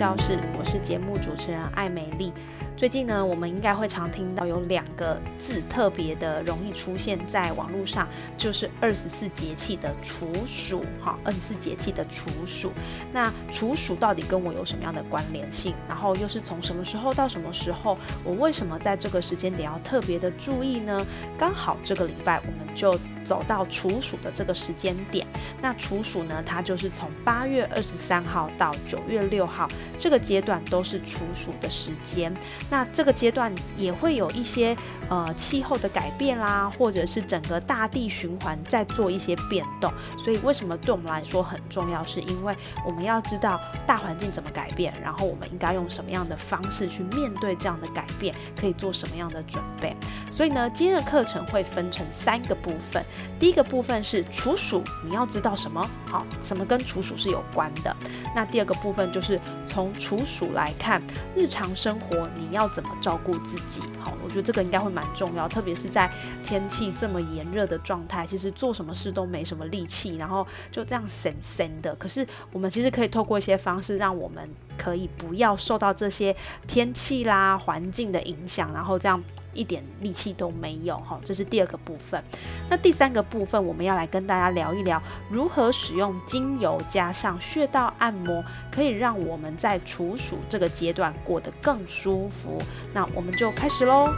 教室，我是节目主持人艾美丽。最近呢，我们应该会常听到有两个字特别的容易出现在网络上，就是二十四节气的处暑。哈，二十四节气的处暑，那处暑到底跟我有什么样的关联性？然后又是从什么时候到什么时候？我为什么在这个时间点要特别的注意呢？刚好这个礼拜我们就走到处暑的这个时间点。那处暑呢，它就是从八月二十三号到九月六号这个阶段都是处暑的时间。那这个阶段也会有一些呃气候的改变啦，或者是整个大地循环在做一些变动，所以为什么对我们来说很重要？是因为我们要知道大环境怎么改变，然后我们应该用什么样的方式去面对这样的改变，可以做什么样的准备。所以呢，今天的课程会分成三个部分。第一个部分是处暑，你要知道什么？好，什么跟处暑是有关的？那第二个部分就是从处暑来看日常生活，你要怎么照顾自己？好，我觉得这个应该会蛮重要，特别是在天气这么炎热的状态，其实做什么事都没什么力气，然后就这样神神的。可是我们其实可以透过一些方式，让我们可以不要受到这些天气啦、环境的影响，然后这样。一点力气都没有哈，这是第二个部分。那第三个部分，我们要来跟大家聊一聊如何使用精油加上穴道按摩，可以让我们在处暑这个阶段过得更舒服。那我们就开始喽。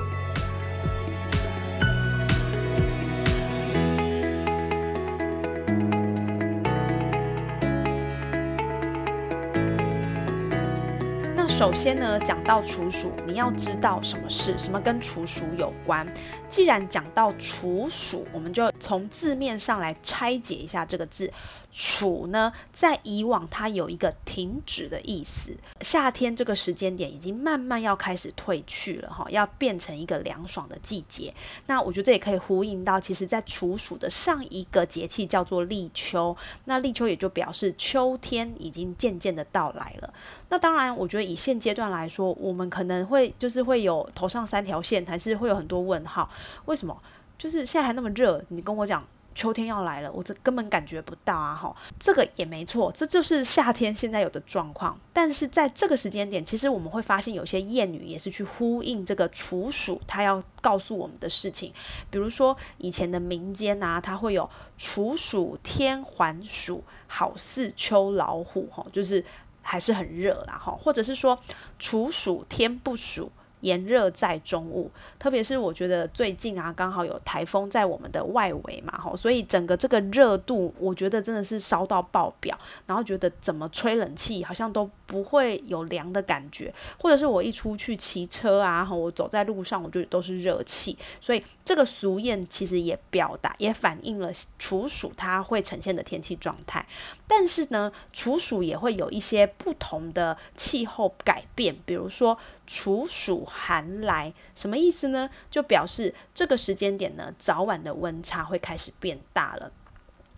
首先呢，讲到处暑，你要知道什么事，什么跟处暑有关。既然讲到处暑，我们就从字面上来拆解一下这个字。处呢，在以往它有一个停止的意思。夏天这个时间点已经慢慢要开始退去了哈，要变成一个凉爽的季节。那我觉得这也可以呼应到，其实在处暑的上一个节气叫做立秋，那立秋也就表示秋天已经渐渐的到来了。那当然，我觉得以现阶段来说，我们可能会就是会有头上三条线，还是会有很多问号。为什么？就是现在还那么热，你跟我讲。秋天要来了，我这根本感觉不到啊！哈，这个也没错，这就是夏天现在有的状况。但是在这个时间点，其实我们会发现有些谚语也是去呼应这个处暑，它要告诉我们的事情。比如说以前的民间啊，它会有处暑天还暑，好似秋老虎，哈，就是还是很热啦，哈，或者是说处暑天不暑。炎热在中午，特别是我觉得最近啊，刚好有台风在我们的外围嘛，吼，所以整个这个热度，我觉得真的是烧到爆表，然后觉得怎么吹冷气好像都不会有凉的感觉，或者是我一出去骑车啊，我走在路上，我就都是热气，所以这个俗谚其实也表达也反映了处暑它会呈现的天气状态，但是呢，处暑也会有一些不同的气候改变，比如说。处暑寒来，什么意思呢？就表示这个时间点呢，早晚的温差会开始变大了。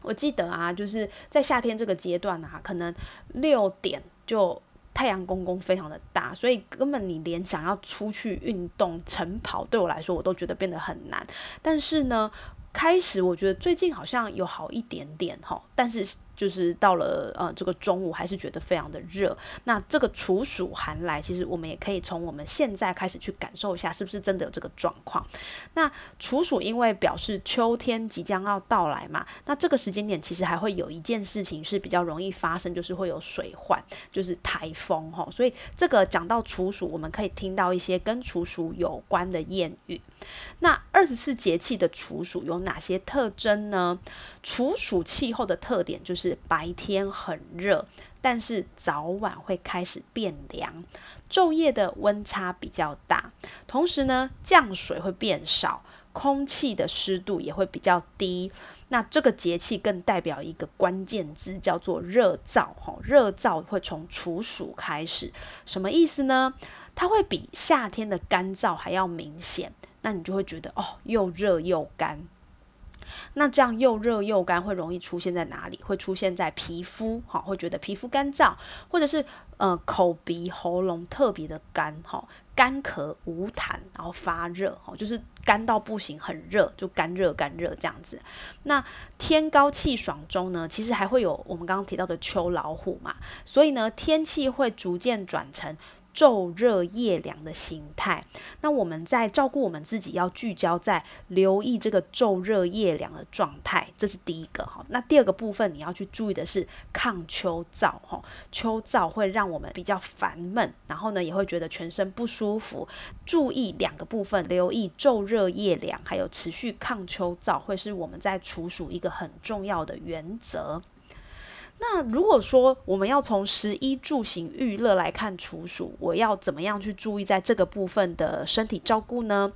我记得啊，就是在夏天这个阶段啊，可能六点就太阳公公非常的大，所以根本你连想要出去运动晨跑，对我来说我都觉得变得很难。但是呢，开始我觉得最近好像有好一点点哈，但是。就是到了呃这个中午还是觉得非常的热，那这个处暑寒来，其实我们也可以从我们现在开始去感受一下，是不是真的有这个状况？那处暑因为表示秋天即将要到来嘛，那这个时间点其实还会有一件事情是比较容易发生，就是会有水患，就是台风哈。所以这个讲到处暑，我们可以听到一些跟处暑有关的谚语。那二十四节气的处暑有哪些特征呢？处暑气候的特点就是是白天很热，但是早晚会开始变凉，昼夜的温差比较大，同时呢降水会变少，空气的湿度也会比较低。那这个节气更代表一个关键字，叫做热燥。哈，热燥会从处暑开始，什么意思呢？它会比夏天的干燥还要明显。那你就会觉得哦，又热又干。那这样又热又干，会容易出现在哪里？会出现在皮肤，哈，会觉得皮肤干燥，或者是呃口鼻喉咙特别的干，哈，干咳无痰，然后发热，哈，就是干到不行，很热，就干热干热这样子。那天高气爽中呢，其实还会有我们刚刚提到的秋老虎嘛，所以呢，天气会逐渐转成。昼热夜凉的形态，那我们在照顾我们自己，要聚焦在留意这个昼热夜凉的状态，这是第一个哈。那第二个部分你要去注意的是抗秋燥哈，秋燥会让我们比较烦闷，然后呢也会觉得全身不舒服。注意两个部分，留意昼热夜凉，还有持续抗秋燥，会是我们在处暑一个很重要的原则。那如果说我们要从十一住行娱乐来看处暑，我要怎么样去注意在这个部分的身体照顾呢？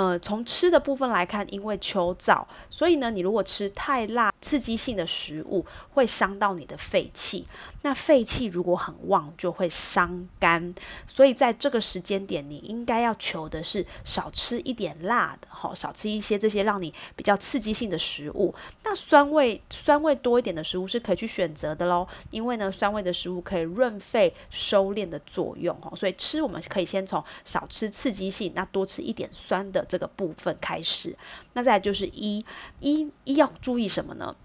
呃，从吃的部分来看，因为秋燥，所以呢，你如果吃太辣、刺激性的食物，会伤到你的肺气。那肺气如果很旺，就会伤肝。所以在这个时间点，你应该要求的是少吃一点辣的，哈，少吃一些这些让你比较刺激性的食物。那酸味酸味多一点的食物是可以去选择的喽，因为呢，酸味的食物可以润肺收敛的作用，哈。所以吃我们可以先从少吃刺激性，那多吃一点酸的。这个部分开始，那再就是一一一要注意什么呢？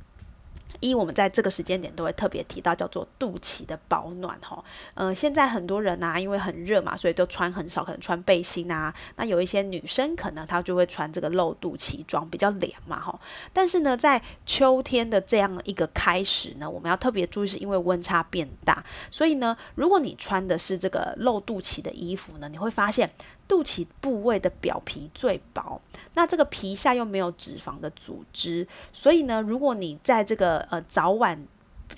一我们在这个时间点都会特别提到叫做肚脐的保暖哈。嗯，现在很多人呐，因为很热嘛，所以都穿很少，可能穿背心啊。那有一些女生可能她就会穿这个露肚脐装，比较凉嘛哈。但是呢，在秋天的这样一个开始呢，我们要特别注意，是因为温差变大，所以呢，如果你穿的是这个露肚脐的衣服呢，你会发现。肚脐部位的表皮最薄，那这个皮下又没有脂肪的组织，所以呢，如果你在这个呃早晚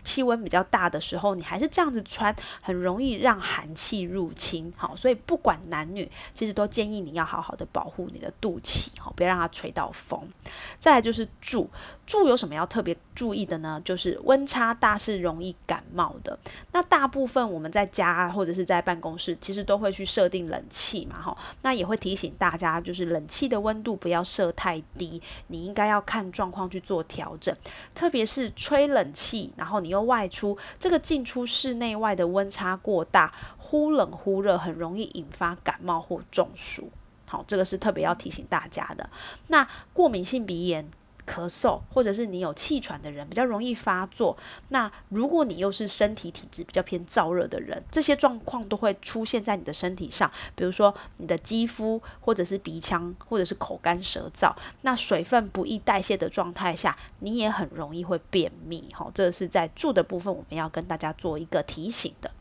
气温比较大的时候，你还是这样子穿，很容易让寒气入侵。好，所以不管男女，其实都建议你要好好的保护你的肚脐，好，不要让它吹到风。再来就是住。住有什么要特别注意的呢？就是温差大是容易感冒的。那大部分我们在家或者是在办公室，其实都会去设定冷气嘛，哈。那也会提醒大家，就是冷气的温度不要设太低，你应该要看状况去做调整。特别是吹冷气，然后你又外出，这个进出室内外的温差过大，忽冷忽热，很容易引发感冒或中暑。好，这个是特别要提醒大家的。那过敏性鼻炎。咳嗽，或者是你有气喘的人，比较容易发作。那如果你又是身体体质比较偏燥热的人，这些状况都会出现在你的身体上。比如说你的肌肤，或者是鼻腔，或者是口干舌燥。那水分不易代谢的状态下，你也很容易会便秘。好，这是在住的部分，我们要跟大家做一个提醒的。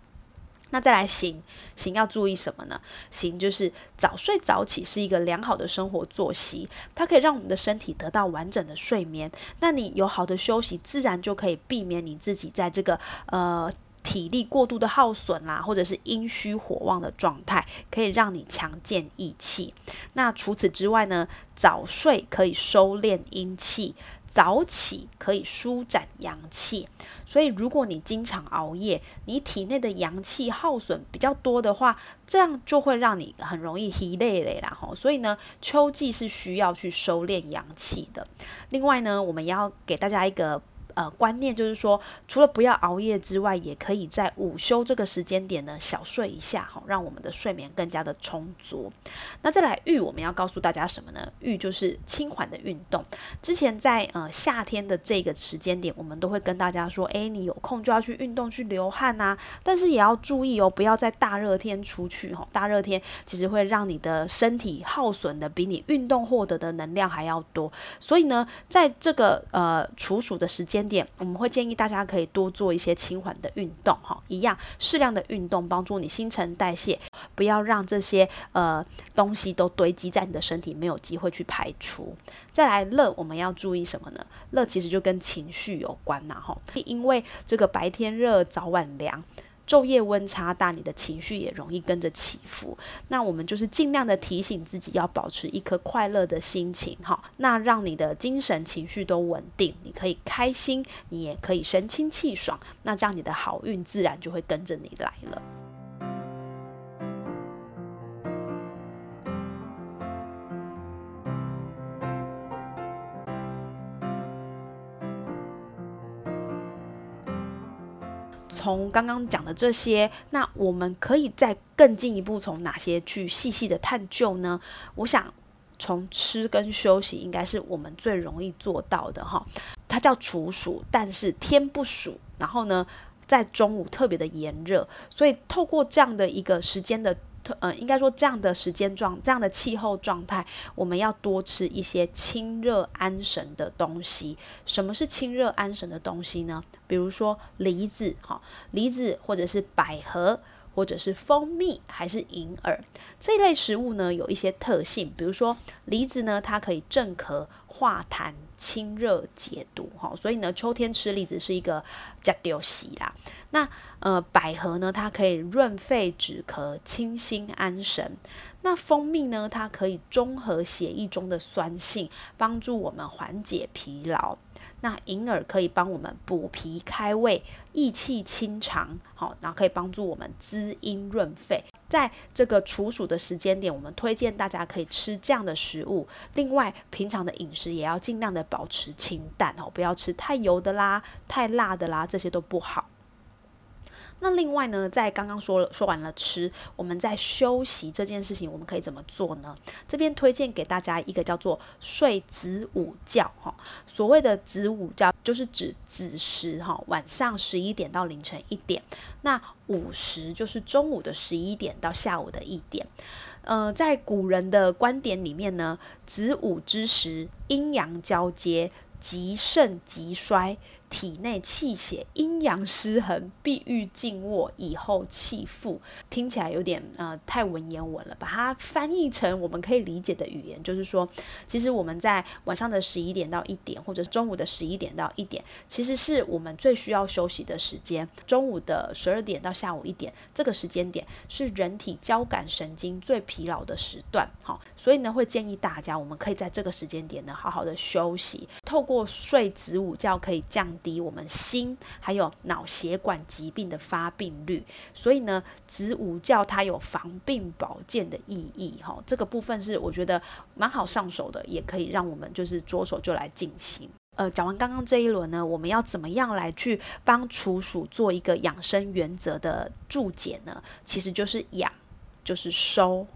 那再来行行要注意什么呢？行就是早睡早起是一个良好的生活作息，它可以让我们的身体得到完整的睡眠。那你有好的休息，自然就可以避免你自己在这个呃体力过度的耗损啦，或者是阴虚火旺的状态，可以让你强健益气。那除此之外呢，早睡可以收敛阴气。早起可以舒展阳气，所以如果你经常熬夜，你体内的阳气耗损比较多的话，这样就会让你很容易疲累累啦吼。所以呢，秋季是需要去收敛阳气的。另外呢，我们要给大家一个。呃，观念就是说，除了不要熬夜之外，也可以在午休这个时间点呢，小睡一下，哈，让我们的睡眠更加的充足。那再来浴，我们要告诉大家什么呢？浴就是轻缓的运动。之前在呃夏天的这个时间点，我们都会跟大家说，诶，你有空就要去运动，去流汗呐。但是也要注意哦，不要在大热天出去，哈，大热天其实会让你的身体耗损的比你运动获得的能量还要多。所以呢，在这个呃处暑的时间。点我们会建议大家可以多做一些轻缓的运动，哈，一样适量的运动帮助你新陈代谢，不要让这些呃东西都堆积在你的身体，没有机会去排除。再来热，我们要注意什么呢？热其实就跟情绪有关呐，哈，因为这个白天热，早晚凉。昼夜温差大，你的情绪也容易跟着起伏。那我们就是尽量的提醒自己要保持一颗快乐的心情，哈，那让你的精神情绪都稳定，你可以开心，你也可以神清气爽，那这样你的好运自然就会跟着你来了。从刚刚讲的这些，那我们可以再更进一步从哪些去细细的探究呢？我想从吃跟休息应该是我们最容易做到的哈。它叫处暑，但是天不暑，然后呢，在中午特别的炎热，所以透过这样的一个时间的。呃，应该说这样的时间状，这样的气候状态，我们要多吃一些清热安神的东西。什么是清热安神的东西呢？比如说梨子，哈，梨子或者是百合，或者是蜂蜜，还是银耳这一类食物呢，有一些特性。比如说梨子呢，它可以镇咳化痰。清热解毒，哈，所以呢，秋天吃栗子是一个加丢喜啦。那呃，百合呢，它可以润肺止咳、清心安神。那蜂蜜呢，它可以中和血液中的酸性，帮助我们缓解疲劳。那银耳可以帮我们补脾开胃、益气清肠，好，然后可以帮助我们滋阴润肺。在这个处暑的时间点，我们推荐大家可以吃这样的食物。另外，平常的饮食也要尽量的保持清淡哦，不要吃太油的啦、太辣的啦，这些都不好。那另外呢，在刚刚说了说完了吃，我们在休息这件事情，我们可以怎么做呢？这边推荐给大家一个叫做睡子午觉哈。所谓的子午觉，就是指子时哈，晚上十一点到凌晨一点。那午时就是中午的十一点到下午的一点。呃，在古人的观点里面呢，子午之时，阴阳交接，极盛极衰。体内气血阴阳失衡，必欲静卧，以后气复。听起来有点呃太文言文了，把它翻译成我们可以理解的语言，就是说，其实我们在晚上的十一点到一点，或者中午的十一点到一点，其实是我们最需要休息的时间。中午的十二点到下午一点，这个时间点是人体交感神经最疲劳的时段。好，所以呢，会建议大家，我们可以在这个时间点呢，好好的休息，透过睡子午觉可以降。低我们心还有脑血管疾病的发病率，所以呢，子午觉它有防病保健的意义哈。这个部分是我觉得蛮好上手的，也可以让我们就是着手就来进行。呃，讲完刚刚这一轮呢，我们要怎么样来去帮处暑做一个养生原则的注解呢？其实就是养，就是收。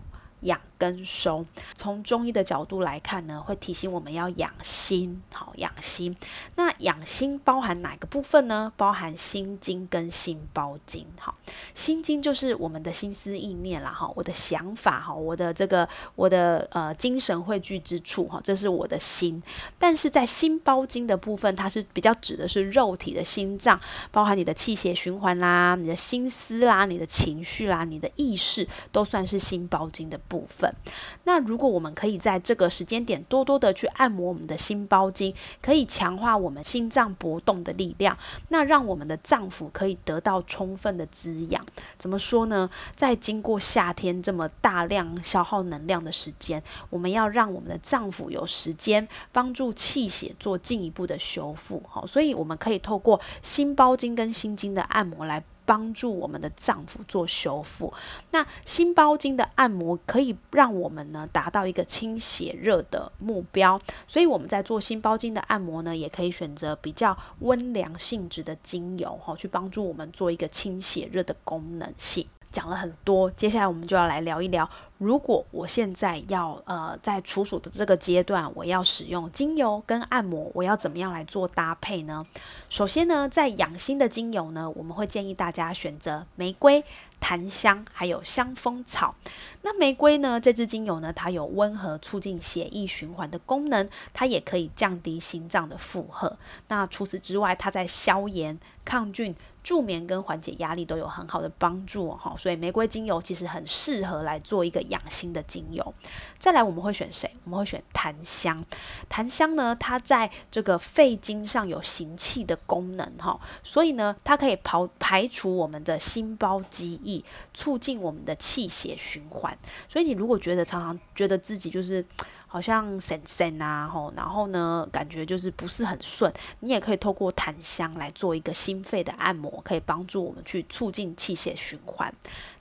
养跟收，从中医的角度来看呢，会提醒我们要养心，好养心。那养心包含哪个部分呢？包含心经跟心包经。好，心经就是我们的心思意念啦，哈，我的想法，哈，我的这个我的呃精神汇聚之处，哈，这是我的心。但是在心包经的部分，它是比较指的是肉体的心脏，包含你的气血循环啦，你的心思啦，你的情绪啦，你的意识，都算是心包经的。部分，那如果我们可以在这个时间点多多的去按摩我们的心包经，可以强化我们心脏搏动的力量，那让我们的脏腑可以得到充分的滋养。怎么说呢？在经过夏天这么大量消耗能量的时间，我们要让我们的脏腑有时间帮助气血做进一步的修复。好，所以我们可以透过心包经跟心经的按摩来。帮助我们的脏腑做修复，那心包经的按摩可以让我们呢达到一个清血热的目标，所以我们在做心包经的按摩呢，也可以选择比较温凉性质的精油哈，去帮助我们做一个清血热的功能性。讲了很多，接下来我们就要来聊一聊。如果我现在要呃在处暑的这个阶段，我要使用精油跟按摩，我要怎么样来做搭配呢？首先呢，在养心的精油呢，我们会建议大家选择玫瑰、檀香还有香蜂草。那玫瑰呢，这支精油呢，它有温和促进血液循环的功能，它也可以降低心脏的负荷。那除此之外，它在消炎。抗菌。助眠跟缓解压力都有很好的帮助哈，所以玫瑰精油其实很适合来做一个养心的精油。再来，我们会选谁？我们会选檀香。檀香呢，它在这个肺经上有行气的功能哈，所以呢，它可以排排除我们的心包积液，促进我们的气血循环。所以你如果觉得常常觉得自己就是好像神神啊，吼，然后呢，感觉就是不是很顺，你也可以透过檀香来做一个心肺的按摩，可以帮助我们去促进气血循环。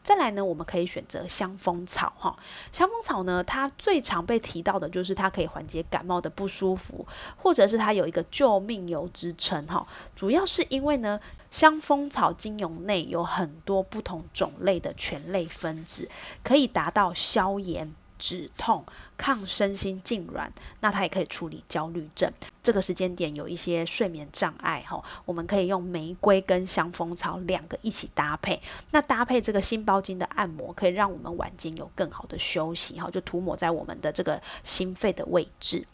再来呢，我们可以选择香蜂草，哈，香蜂草呢，它最常被提到的就是它可以缓解感冒的不舒服，或者是它有一个救命油之称，哈，主要是因为呢，香蜂草精油内有很多不同种类的醛类分子，可以达到消炎。止痛、抗身心痉挛，那它也可以处理焦虑症。这个时间点有一些睡眠障碍，哈，我们可以用玫瑰跟香蜂草两个一起搭配。那搭配这个心包经的按摩，可以让我们晚间有更好的休息，哈，就涂抹在我们的这个心肺的位置。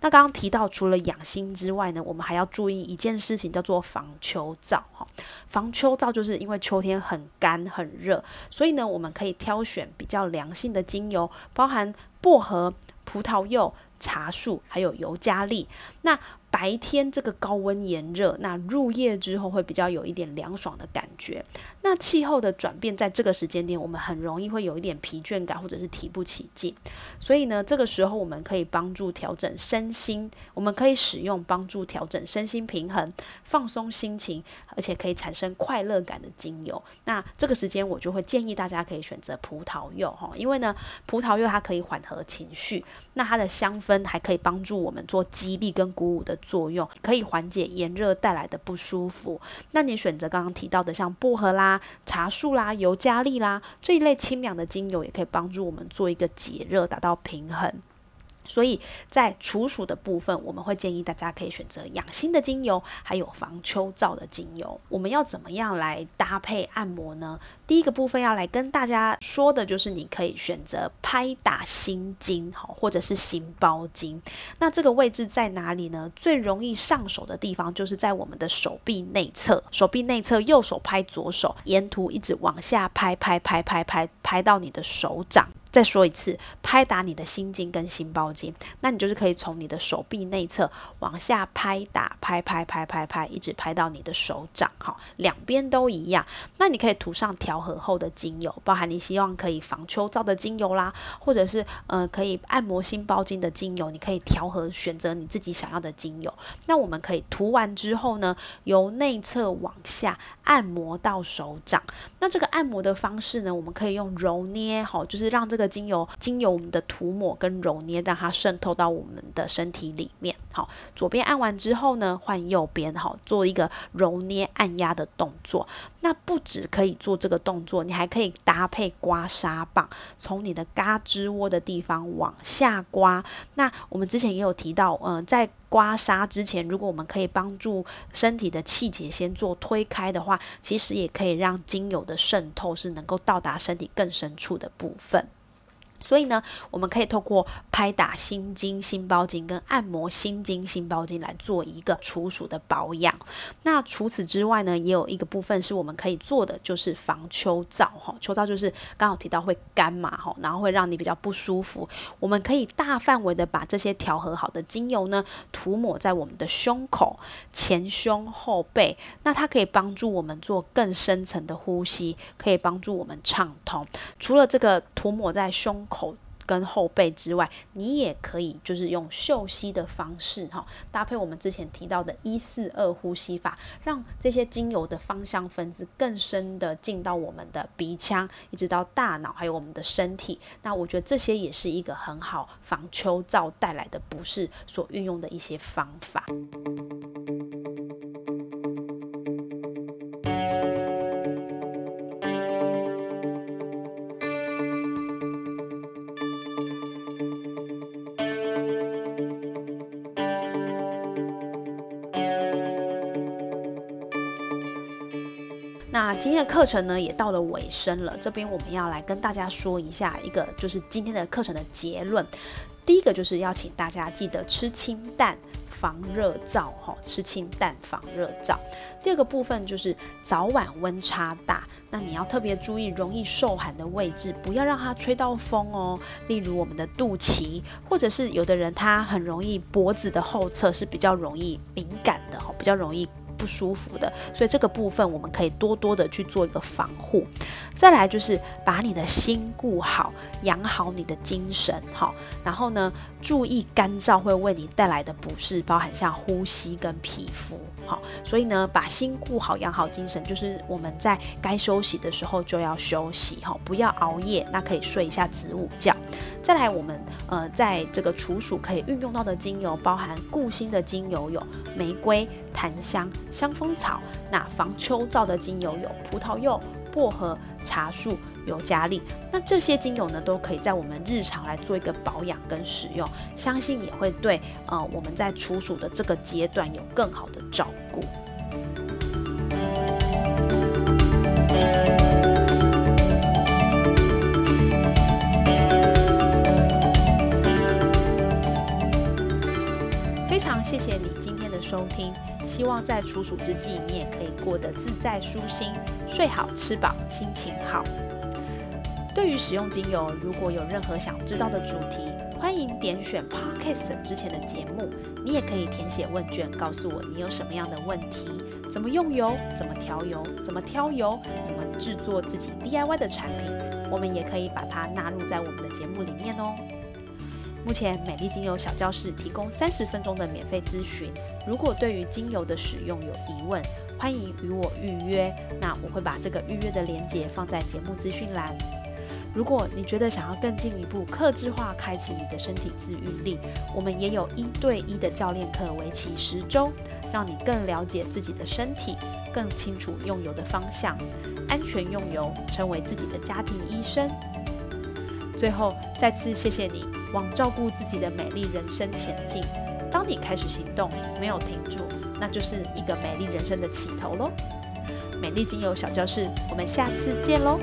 那刚刚提到，除了养心之外呢，我们还要注意一件事情，叫做防秋燥，哈。防秋燥就是因为秋天很干很热，所以呢，我们可以挑选比较凉性的精油，包含薄荷、葡萄柚、茶树，还有尤加利。那白天这个高温炎热，那入夜之后会比较有一点凉爽的感觉。那气候的转变，在这个时间点，我们很容易会有一点疲倦感，或者是提不起劲。所以呢，这个时候我们可以帮助调整身心，我们可以使用帮助调整身心平衡、放松心情，而且可以产生快乐感的精油。那这个时间我就会建议大家可以选择葡萄柚哈，因为呢，葡萄柚它可以缓和情绪，那它的香氛还可以帮助我们做激励跟鼓舞的。作用可以缓解炎热带来的不舒服。那你选择刚刚提到的像薄荷啦、茶树啦、尤加利啦这一类清凉的精油，也可以帮助我们做一个解热，达到平衡。所以在除暑的部分，我们会建议大家可以选择养心的精油，还有防秋燥的精油。我们要怎么样来搭配按摩呢？第一个部分要来跟大家说的就是，你可以选择拍打心经，好，或者是心包经。那这个位置在哪里呢？最容易上手的地方就是在我们的手臂内侧，手臂内侧右手拍左手，沿途一直往下拍，拍，拍，拍，拍，拍到你的手掌。再说一次，拍打你的心经跟心包经，那你就是可以从你的手臂内侧往下拍打，拍拍拍拍拍，一直拍到你的手掌，哈，两边都一样。那你可以涂上调和后的精油，包含你希望可以防秋燥的精油啦，或者是呃可以按摩心包经的精油，你可以调和选择你自己想要的精油。那我们可以涂完之后呢，由内侧往下按摩到手掌。那这个按摩的方式呢，我们可以用揉捏，好，就是让这个。精油经由我们的涂抹跟揉捏，让它渗透到我们的身体里面。好，左边按完之后呢，换右边，好，做一个揉捏按压的动作。那不止可以做这个动作，你还可以搭配刮痧棒，从你的嘎吱窝的地方往下刮。那我们之前也有提到，嗯，在刮痧之前，如果我们可以帮助身体的气节先做推开的话，其实也可以让精油的渗透是能够到达身体更深处的部分。所以呢，我们可以透过拍打心经、心包经跟按摩心经、心包经来做一个除暑的保养。那除此之外呢，也有一个部分是我们可以做的，就是防秋燥哈。秋燥就是刚好提到会干嘛哈，然后会让你比较不舒服。我们可以大范围的把这些调和好的精油呢，涂抹在我们的胸口、前胸、后背。那它可以帮助我们做更深层的呼吸，可以帮助我们畅通。除了这个涂抹在胸，口口跟后背之外，你也可以就是用嗅吸的方式哈，搭配我们之前提到的一四二呼吸法，让这些精油的芳香分子更深的进到我们的鼻腔，一直到大脑，还有我们的身体。那我觉得这些也是一个很好防秋燥带来的不适所运用的一些方法。课程呢，也到了尾声了。这边我们要来跟大家说一下一个，就是今天的课程的结论。第一个就是要请大家记得吃清淡。防热燥，哈，吃清淡防热燥。第二个部分就是早晚温差大，那你要特别注意容易受寒的位置，不要让它吹到风哦。例如我们的肚脐，或者是有的人他很容易脖子的后侧是比较容易敏感的，哈，比较容易。不舒服的，所以这个部分我们可以多多的去做一个防护。再来就是把你的心顾好，养好你的精神，好，然后呢，注意干燥会为你带来的不适，包含像呼吸跟皮肤，好，所以呢，把心顾好，养好精神，就是我们在该休息的时候就要休息，哈，不要熬夜，那可以睡一下子午觉。再来，我们呃，在这个处暑可以运用到的精油，包含固心的精油有玫瑰、檀香。香蜂草，那防秋燥的精油有葡萄柚、薄荷、茶树、尤加利。那这些精油呢，都可以在我们日常来做一个保养跟使用，相信也会对呃我们在处暑的这个阶段有更好的照顾。非常谢谢你今天的收听。希望在处暑之际，你也可以过得自在舒心，睡好吃饱，心情好。对于使用精油，如果有任何想知道的主题，欢迎点选 Podcast 之前的节目。你也可以填写问卷，告诉我你有什么样的问题，怎么用油，怎么调油，怎么挑油，怎么制作自己 DIY 的产品，我们也可以把它纳入在我们的节目里面哦。目前美丽精油小教室提供三十分钟的免费咨询，如果对于精油的使用有疑问，欢迎与我预约。那我会把这个预约的链接放在节目资讯栏。如果你觉得想要更进一步、克制化开启你的身体自愈力，我们也有一对一的教练课，为期十周，让你更了解自己的身体，更清楚用油的方向，安全用油，成为自己的家庭医生。最后，再次谢谢你往照顾自己的美丽人生前进。当你开始行动，没有停住，那就是一个美丽人生的起头喽。美丽精油小教室，我们下次见喽。